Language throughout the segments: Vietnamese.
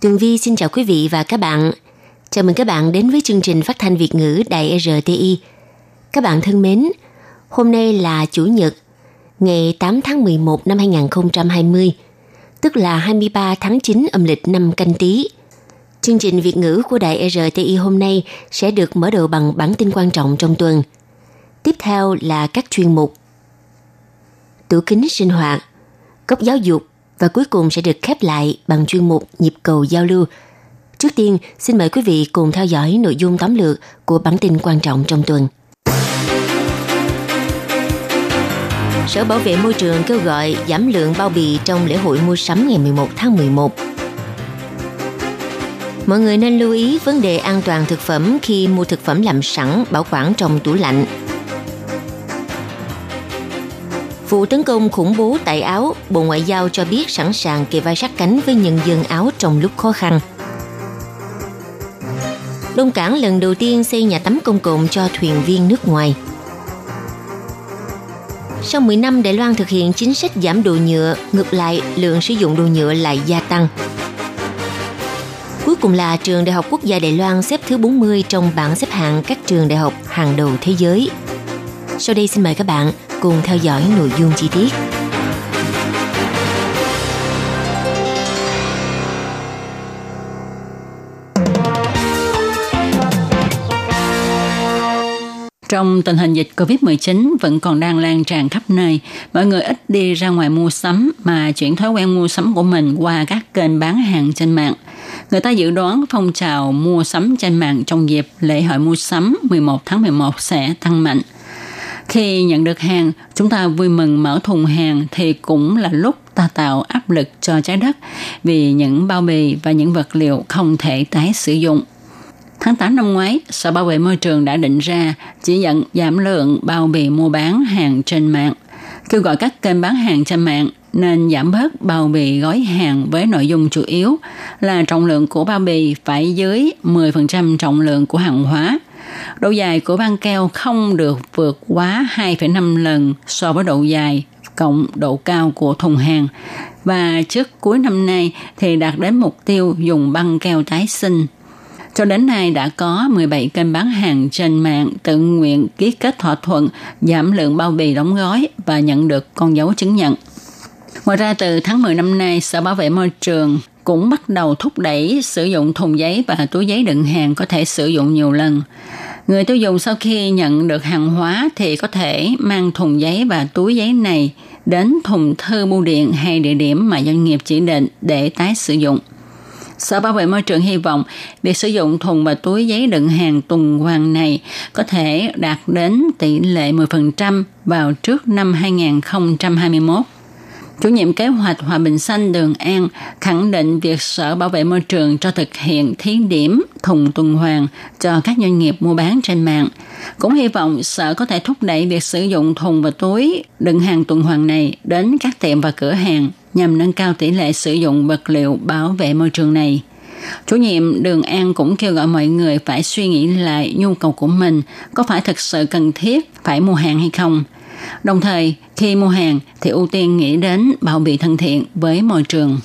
Tường Vi xin chào quý vị và các bạn. Chào mừng các bạn đến với chương trình phát thanh Việt ngữ Đài RTI. Các bạn thân mến, hôm nay là Chủ nhật, ngày 8 tháng 11 năm 2020, tức là 23 tháng 9 âm lịch năm canh tí. Chương trình Việt ngữ của Đài RTI hôm nay sẽ được mở đầu bằng bản tin quan trọng trong tuần. Tiếp theo là các chuyên mục Tủ kính sinh hoạt, cốc giáo dục và cuối cùng sẽ được khép lại bằng chuyên mục nhịp cầu giao lưu. Trước tiên, xin mời quý vị cùng theo dõi nội dung tóm lược của bản tin quan trọng trong tuần. Sở Bảo vệ Môi trường kêu gọi giảm lượng bao bì trong lễ hội mua sắm ngày 11 tháng 11. Mọi người nên lưu ý vấn đề an toàn thực phẩm khi mua thực phẩm làm sẵn bảo quản trong tủ lạnh. Vụ tấn công khủng bố tại Áo, Bộ Ngoại giao cho biết sẵn sàng kề vai sát cánh với nhân dân Áo trong lúc khó khăn. Đông Cảng lần đầu tiên xây nhà tắm công cộng cho thuyền viên nước ngoài. Sau 10 năm, Đài Loan thực hiện chính sách giảm đồ nhựa, ngược lại, lượng sử dụng đồ nhựa lại gia tăng. Cuối cùng là trường Đại học Quốc gia Đài Loan xếp thứ 40 trong bảng xếp hạng các trường đại học hàng đầu thế giới. Sau đây xin mời các bạn cùng theo dõi nội dung chi tiết. Trong tình hình dịch COVID-19 vẫn còn đang lan tràn khắp nơi, mọi người ít đi ra ngoài mua sắm mà chuyển thói quen mua sắm của mình qua các kênh bán hàng trên mạng. Người ta dự đoán phong trào mua sắm trên mạng trong dịp lễ hội mua sắm 11 tháng 11 sẽ tăng mạnh. Khi nhận được hàng, chúng ta vui mừng mở thùng hàng thì cũng là lúc ta tạo áp lực cho trái đất vì những bao bì và những vật liệu không thể tái sử dụng. Tháng 8 năm ngoái, Sở Bảo vệ Môi trường đã định ra chỉ dẫn giảm lượng bao bì mua bán hàng trên mạng, kêu gọi các kênh bán hàng trên mạng nên giảm bớt bao bì gói hàng với nội dung chủ yếu là trọng lượng của bao bì phải dưới 10% trọng lượng của hàng hóa. Độ dài của băng keo không được vượt quá 2,5 lần so với độ dài cộng độ cao của thùng hàng. Và trước cuối năm nay thì đạt đến mục tiêu dùng băng keo tái sinh cho đến nay đã có 17 kênh bán hàng trên mạng tự nguyện ký kết thỏa thuận giảm lượng bao bì đóng gói và nhận được con dấu chứng nhận. Ngoài ra từ tháng 10 năm nay, Sở Bảo vệ Môi trường cũng bắt đầu thúc đẩy sử dụng thùng giấy và túi giấy đựng hàng có thể sử dụng nhiều lần. Người tiêu dùng sau khi nhận được hàng hóa thì có thể mang thùng giấy và túi giấy này đến thùng thư bưu điện hay địa điểm mà doanh nghiệp chỉ định để tái sử dụng. Sở Bảo vệ Môi trường hy vọng việc sử dụng thùng và túi giấy đựng hàng tuần hoàn này có thể đạt đến tỷ lệ 10% vào trước năm 2021. Chủ nhiệm kế hoạch Hòa Bình Xanh Đường An khẳng định việc Sở Bảo vệ Môi trường cho thực hiện thí điểm thùng tuần hoàn cho các doanh nghiệp mua bán trên mạng. Cũng hy vọng Sở có thể thúc đẩy việc sử dụng thùng và túi đựng hàng tuần hoàn này đến các tiệm và cửa hàng nhằm nâng cao tỷ lệ sử dụng vật liệu bảo vệ môi trường này. Chủ nhiệm Đường An cũng kêu gọi mọi người phải suy nghĩ lại nhu cầu của mình, có phải thực sự cần thiết phải mua hàng hay không. Đồng thời, khi mua hàng thì ưu tiên nghĩ đến bảo vệ thân thiện với môi trường.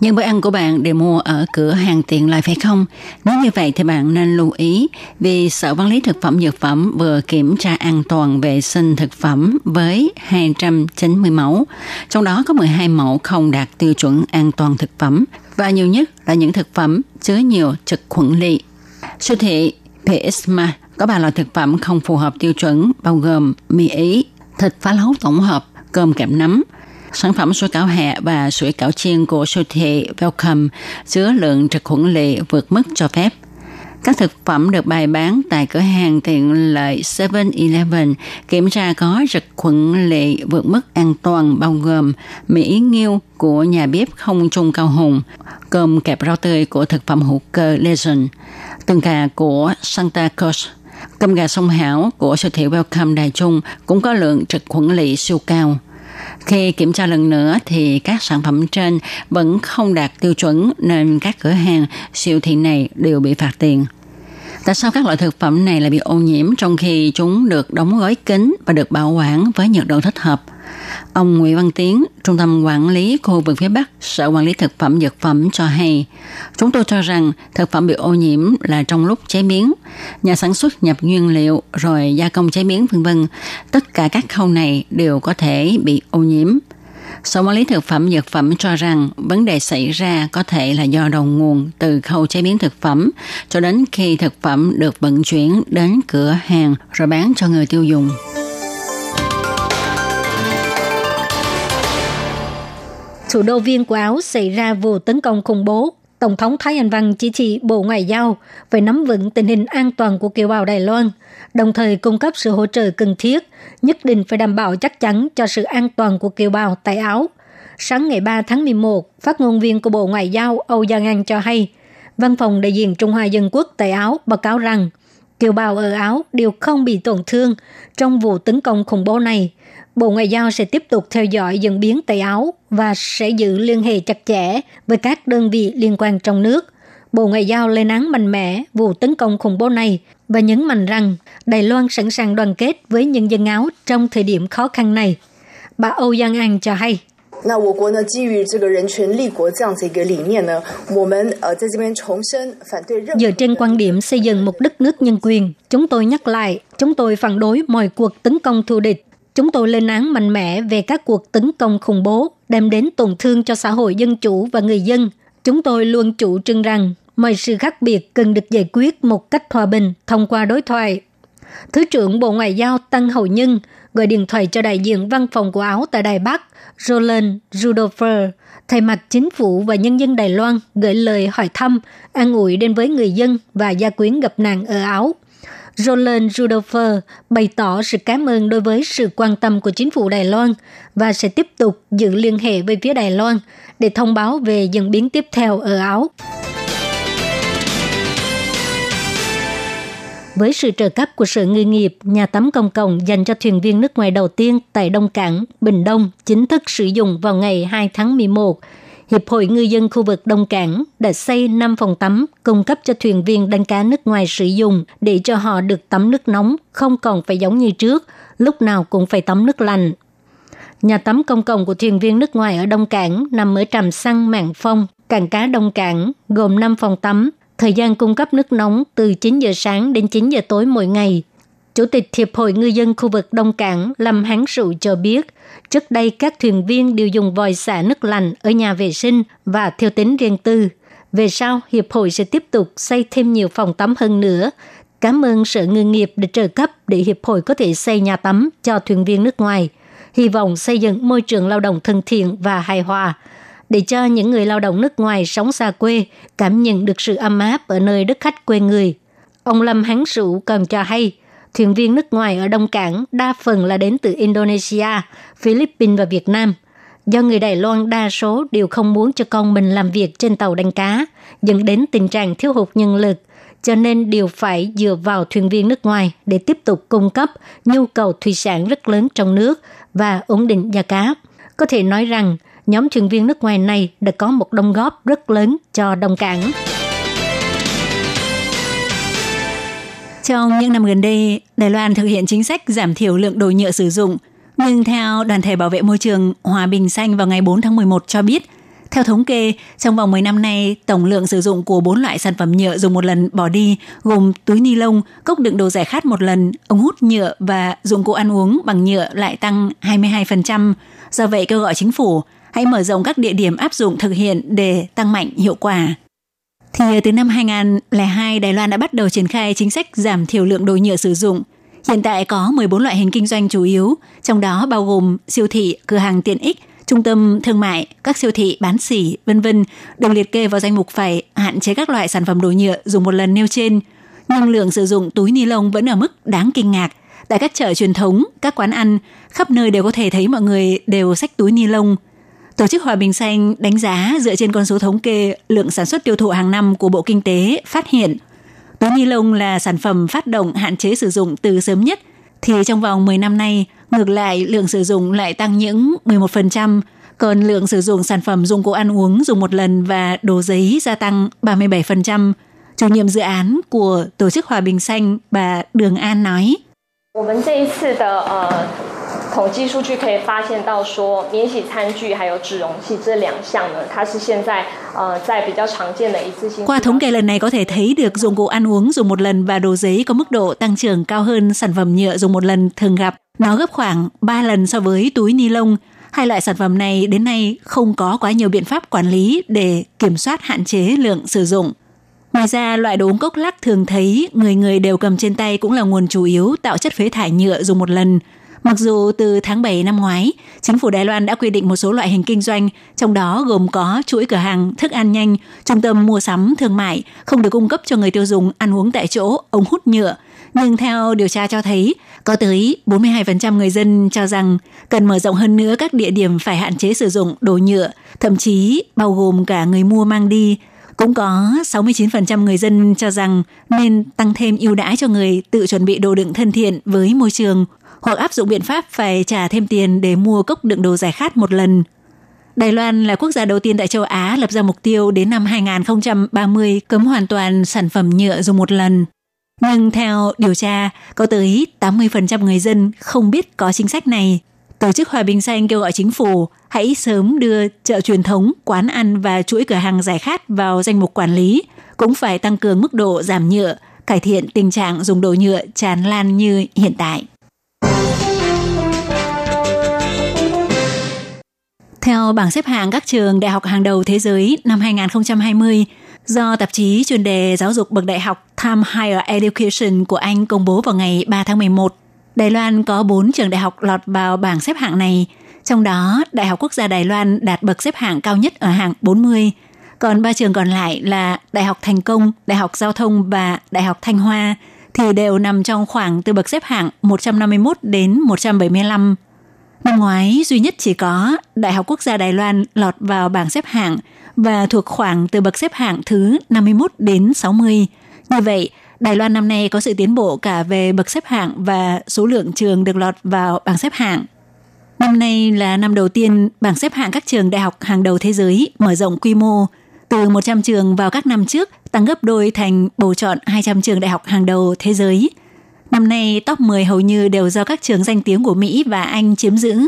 Những bữa ăn của bạn đều mua ở cửa hàng tiện lợi phải không? Nếu như vậy thì bạn nên lưu ý vì Sở Quản lý Thực phẩm Dược phẩm vừa kiểm tra an toàn vệ sinh thực phẩm với 290 mẫu. Trong đó có 12 mẫu không đạt tiêu chuẩn an toàn thực phẩm và nhiều nhất là những thực phẩm chứa nhiều trực khuẩn lị. Siêu thị PSMA có ba loại thực phẩm không phù hợp tiêu chuẩn bao gồm mì ý, thịt phá lấu tổng hợp, cơm kẹp nấm, sản phẩm sủi cảo hẹ và sủi cảo chiên của siêu thị Welcome chứa lượng trực khuẩn lị vượt mức cho phép. Các thực phẩm được bày bán tại cửa hàng tiện lợi 7-Eleven kiểm tra có trực khuẩn lệ vượt mức an toàn bao gồm Mỹ nghiêu của nhà bếp không trung cao hùng, cơm kẹp rau tươi của thực phẩm hữu cơ Legend, từng gà của Santa Cruz, cơm gà sông Hảo của siêu thị Welcome Đài Trung cũng có lượng trực khuẩn lị siêu cao. Khi kiểm tra lần nữa thì các sản phẩm trên vẫn không đạt tiêu chuẩn nên các cửa hàng siêu thị này đều bị phạt tiền. Tại sao các loại thực phẩm này lại bị ô nhiễm trong khi chúng được đóng gói kín và được bảo quản với nhiệt độ thích hợp? Ông Nguyễn Văn Tiến, Trung tâm Quản lý khu vực phía Bắc, Sở Quản lý Thực phẩm Dược phẩm cho hay, chúng tôi cho rằng thực phẩm bị ô nhiễm là trong lúc chế biến, nhà sản xuất nhập nguyên liệu rồi gia công chế biến vân vân, tất cả các khâu này đều có thể bị ô nhiễm. Sở quản lý thực phẩm dược phẩm cho rằng vấn đề xảy ra có thể là do đầu nguồn từ khâu chế biến thực phẩm cho đến khi thực phẩm được vận chuyển đến cửa hàng rồi bán cho người tiêu dùng. Thủ đô Viên của Áo xảy ra vụ tấn công khủng bố. Tổng thống Thái Anh Văn chỉ thị Bộ Ngoại giao phải nắm vững tình hình an toàn của kiều bào Đài Loan, đồng thời cung cấp sự hỗ trợ cần thiết, nhất định phải đảm bảo chắc chắn cho sự an toàn của kiều bào tại Áo. Sáng ngày 3 tháng 11, phát ngôn viên của Bộ Ngoại giao Âu Giang An cho hay, Văn phòng đại diện Trung Hoa Dân Quốc tại Áo báo cáo rằng kiều bào ở Áo đều không bị tổn thương trong vụ tấn công khủng bố này – Bộ Ngoại giao sẽ tiếp tục theo dõi diễn biến tại Áo và sẽ giữ liên hệ chặt chẽ với các đơn vị liên quan trong nước. Bộ Ngoại giao lên án mạnh mẽ vụ tấn công khủng bố này và nhấn mạnh rằng Đài Loan sẵn sàng đoàn kết với nhân dân Áo trong thời điểm khó khăn này. Bà Âu Giang An cho hay. 那我国呢，基于这个人权立国这样子一个理念呢，我们呃在这边重申反对任。Dựa trên quan điểm xây dựng một đất nước nhân quyền, chúng tôi nhắc lại, chúng tôi phản đối mọi cuộc tấn công thù địch Chúng tôi lên án mạnh mẽ về các cuộc tấn công khủng bố đem đến tổn thương cho xã hội dân chủ và người dân. Chúng tôi luôn chủ trương rằng mọi sự khác biệt cần được giải quyết một cách hòa bình thông qua đối thoại. Thứ trưởng Bộ Ngoại giao Tăng Hậu Nhân gọi điện thoại cho đại diện văn phòng của Áo tại Đài Bắc, Roland Rudolfer, thay mặt chính phủ và nhân dân Đài Loan gửi lời hỏi thăm, an ủi đến với người dân và gia quyến gặp nạn ở Áo – Roland Rudolfer bày tỏ sự cảm ơn đối với sự quan tâm của chính phủ Đài Loan và sẽ tiếp tục giữ liên hệ với phía Đài Loan để thông báo về diễn biến tiếp theo ở Áo. Với sự trợ cấp của sự Ngư nghiệp, nhà tắm công cộng dành cho thuyền viên nước ngoài đầu tiên tại Đông Cảng, Bình Đông chính thức sử dụng vào ngày 2 tháng 11 Hiệp hội Ngư dân khu vực Đông Cảng đã xây 5 phòng tắm cung cấp cho thuyền viên đánh cá nước ngoài sử dụng để cho họ được tắm nước nóng, không còn phải giống như trước, lúc nào cũng phải tắm nước lạnh. Nhà tắm công cộng của thuyền viên nước ngoài ở Đông Cảng nằm ở trạm xăng Mạng Phong, cảng cá Đông Cảng, gồm 5 phòng tắm, thời gian cung cấp nước nóng từ 9 giờ sáng đến 9 giờ tối mỗi ngày. Chủ tịch Hiệp hội Ngư dân khu vực Đông Cảng Lâm Hán Sụ cho biết, Trước đây các thuyền viên đều dùng vòi xả nước lạnh ở nhà vệ sinh và theo tính riêng tư. Về sau, Hiệp hội sẽ tiếp tục xây thêm nhiều phòng tắm hơn nữa. Cảm ơn Sở Ngư nghiệp đã trợ cấp để Hiệp hội có thể xây nhà tắm cho thuyền viên nước ngoài. Hy vọng xây dựng môi trường lao động thân thiện và hài hòa, để cho những người lao động nước ngoài sống xa quê cảm nhận được sự ấm áp ở nơi đất khách quê người. Ông Lâm Hán Sủ còn cho hay, thuyền viên nước ngoài ở Đông Cảng đa phần là đến từ Indonesia, Philippines và Việt Nam. Do người Đài Loan đa số đều không muốn cho con mình làm việc trên tàu đánh cá, dẫn đến tình trạng thiếu hụt nhân lực, cho nên đều phải dựa vào thuyền viên nước ngoài để tiếp tục cung cấp nhu cầu thủy sản rất lớn trong nước và ổn định giá cá. Có thể nói rằng, nhóm thuyền viên nước ngoài này đã có một đóng góp rất lớn cho Đông Cảng. Trong những năm gần đây, Đài Loan thực hiện chính sách giảm thiểu lượng đồ nhựa sử dụng. Nhưng theo Đoàn thể Bảo vệ Môi trường Hòa Bình Xanh vào ngày 4 tháng 11 cho biết, theo thống kê, trong vòng 10 năm nay, tổng lượng sử dụng của 4 loại sản phẩm nhựa dùng một lần bỏ đi gồm túi ni lông, cốc đựng đồ giải khát một lần, ống hút nhựa và dụng cụ ăn uống bằng nhựa lại tăng 22%. Do vậy kêu gọi chính phủ hãy mở rộng các địa điểm áp dụng thực hiện để tăng mạnh hiệu quả. Thì ờ, từ năm 2002, Đài Loan đã bắt đầu triển khai chính sách giảm thiểu lượng đồ nhựa sử dụng. Hiện tại có 14 loại hình kinh doanh chủ yếu, trong đó bao gồm siêu thị, cửa hàng tiện ích, trung tâm thương mại, các siêu thị bán xỉ, vân vân, được liệt kê vào danh mục phải hạn chế các loại sản phẩm đồ nhựa dùng một lần nêu trên. nhưng lượng sử dụng túi ni lông vẫn ở mức đáng kinh ngạc. Tại các chợ truyền thống, các quán ăn, khắp nơi đều có thể thấy mọi người đều xách túi ni lông. Tổ chức Hòa bình Xanh đánh giá dựa trên con số thống kê lượng sản xuất tiêu thụ hàng năm của Bộ Kinh tế phát hiện túi ni lông là sản phẩm phát động hạn chế sử dụng từ sớm nhất, thì trong vòng 10 năm nay, ngược lại lượng sử dụng lại tăng những 11%, còn lượng sử dụng sản phẩm dụng cụ ăn uống dùng một lần và đồ giấy gia tăng 37%. Chủ nhiệm dự án của Tổ chức Hòa bình Xanh bà Đường An nói. 我们这一次的呃 统计数据可以发现到说，免洗餐具还有纸容器这两项呢，它是现在呃在比较常见的一次性。 Qua thống kê lần này có thể thấy được dụng cụ ăn uống dùng một lần và đồ giấy có mức độ tăng trưởng cao hơn sản phẩm nhựa dùng một lần thường gặp. Nó gấp khoảng 3 lần so với túi ni lông. Hai loại sản phẩm này đến nay không có quá nhiều biện pháp quản lý để kiểm soát hạn chế lượng sử dụng. Ngoài ra, loại đồ uống cốc lắc thường thấy người người đều cầm trên tay cũng là nguồn chủ yếu tạo chất phế thải nhựa dùng một lần. Mặc dù từ tháng 7 năm ngoái, chính phủ Đài Loan đã quy định một số loại hình kinh doanh, trong đó gồm có chuỗi cửa hàng, thức ăn nhanh, trung tâm mua sắm, thương mại, không được cung cấp cho người tiêu dùng ăn uống tại chỗ, ống hút nhựa. Nhưng theo điều tra cho thấy, có tới 42% người dân cho rằng cần mở rộng hơn nữa các địa điểm phải hạn chế sử dụng đồ nhựa, thậm chí bao gồm cả người mua mang đi. Cũng có 69% người dân cho rằng nên tăng thêm ưu đãi cho người tự chuẩn bị đồ đựng thân thiện với môi trường hoặc áp dụng biện pháp phải trả thêm tiền để mua cốc đựng đồ giải khát một lần. Đài Loan là quốc gia đầu tiên tại châu Á lập ra mục tiêu đến năm 2030 cấm hoàn toàn sản phẩm nhựa dùng một lần. Nhưng theo điều tra, có tới 80% người dân không biết có chính sách này. Tổ chức Hòa bình Xanh kêu gọi chính phủ hãy sớm đưa chợ truyền thống, quán ăn và chuỗi cửa hàng giải khát vào danh mục quản lý, cũng phải tăng cường mức độ giảm nhựa, cải thiện tình trạng dùng đồ nhựa tràn lan như hiện tại. Theo bảng xếp hạng các trường đại học hàng đầu thế giới năm 2020, do tạp chí chuyên đề giáo dục bậc đại học Time Higher Education của Anh công bố vào ngày 3 tháng 11, Đài Loan có 4 trường đại học lọt vào bảng xếp hạng này, trong đó Đại học Quốc gia Đài Loan đạt bậc xếp hạng cao nhất ở hạng 40, còn ba trường còn lại là Đại học Thành Công, Đại học Giao thông và Đại học Thanh Hoa thì đều nằm trong khoảng từ bậc xếp hạng 151 đến 175. Năm ngoái duy nhất chỉ có Đại học Quốc gia Đài Loan lọt vào bảng xếp hạng và thuộc khoảng từ bậc xếp hạng thứ 51 đến 60. Như vậy, Đài Loan năm nay có sự tiến bộ cả về bậc xếp hạng và số lượng trường được lọt vào bảng xếp hạng. Năm nay là năm đầu tiên bảng xếp hạng các trường đại học hàng đầu thế giới mở rộng quy mô từ 100 trường vào các năm trước tăng gấp đôi thành bầu chọn 200 trường đại học hàng đầu thế giới. Năm nay top 10 hầu như đều do các trường danh tiếng của Mỹ và Anh chiếm giữ.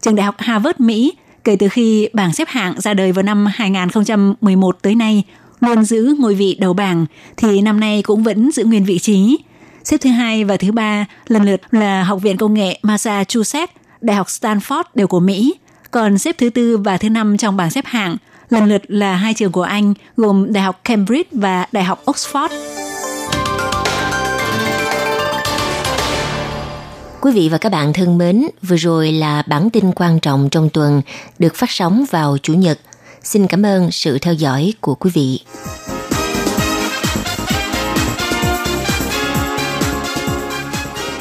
Trường đại học Harvard Mỹ kể từ khi bảng xếp hạng ra đời vào năm 2011 tới nay luôn giữ ngôi vị đầu bảng thì năm nay cũng vẫn giữ nguyên vị trí. Xếp thứ hai và thứ ba lần lượt là Học viện Công nghệ Massachusetts, Đại học Stanford đều của Mỹ. Còn xếp thứ tư và thứ năm trong bảng xếp hạng lần lượt là hai trường của Anh gồm Đại học Cambridge và Đại học Oxford. Quý vị và các bạn thân mến, vừa rồi là bản tin quan trọng trong tuần được phát sóng vào Chủ nhật. Xin cảm ơn sự theo dõi của quý vị.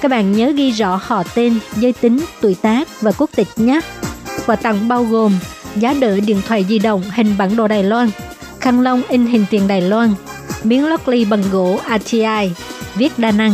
Các bạn nhớ ghi rõ họ tên, giới tính, tuổi tác và quốc tịch nhé. Quà tặng bao gồm giá đỡ điện thoại di động hình bản đồ Đài Loan, khăn lông in hình tiền Đài Loan, miếng lót ly bằng gỗ ati viết đa năng.